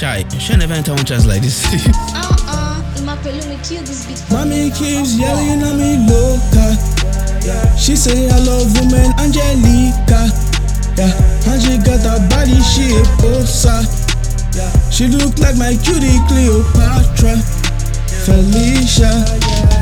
Guy, she never enter one chance like this. Uh-uh, Emman Pelumi kill this beat. Mommy keeps yelling at me loca. She say I love woman Angelica. Yeah, and she got a body she a poser. She look like my cutie Cleopatra. Felicia.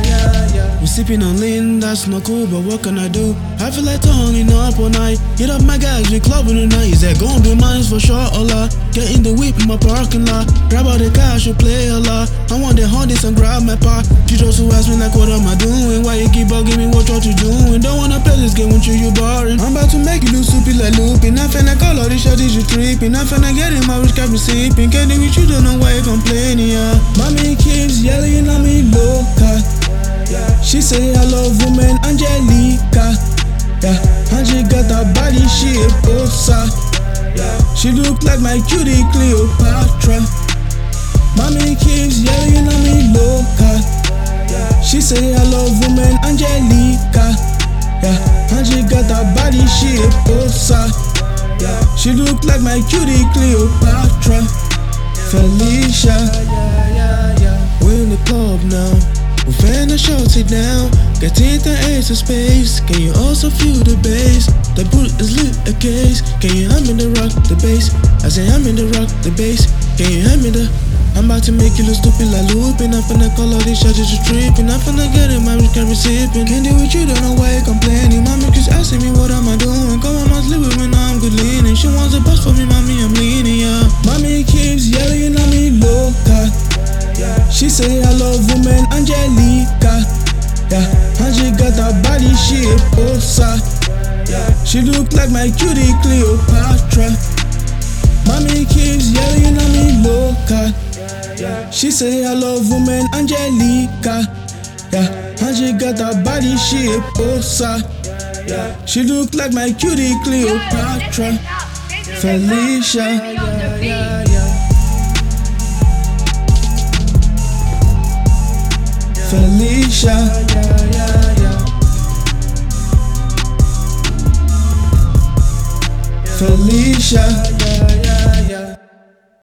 We sipping on lean, that's not cool, but what can I do? I feel like turning up all night. Hit up my guys, we clubbing tonight. Is that gonna be mine for sure? Allah, get in the whip in my parking lot. Grab all the cash, we play a lot. I want the hardest and grab my part. She just who ask me like, what am I doing? Why you keep bugging me? What you doing? Don't wanna play this game with you, you boring. I'm about to make you look stupid like looping. I finna call all these shots, you tripping. I finna get in my rich cap me sipping. Can't do with you, don't know why you complaining, say I love woman Angelica. Yeah, and she got a body she a poser. She look like my cutie Cleopatra. Mommy keeps yelling at me loca. Yeah, She say I love woman Angelica. Yeah, and she got a body she a poser. She look like my cutie Cleopatra. Felicia. We're in the club now. We finna shut it down. Get into ace of space. Can you also feel the bass? The bullet is lit a case. Can you hand me the rock, the bass? I say I'm in the rock, the bass. Can you hand me the? I'm about to make you look stupid like looping. I'm finna call all these shots you tripping. I'm finna get it, my rich can receiving. Can't deal with you, don't know why you complaining. Mommy keeps asking me what am I doing. Come on, sleep say I love woman Angelica. Yeah, and she got a body she a poser. She look like my cutie Cleopatra. Mommy keeps yelling at me loca. She say I love woman Angelica. Yeah, and she got a body she a poser. She look like my cutie Cleopatra. Felicia. Felicia. Felicia.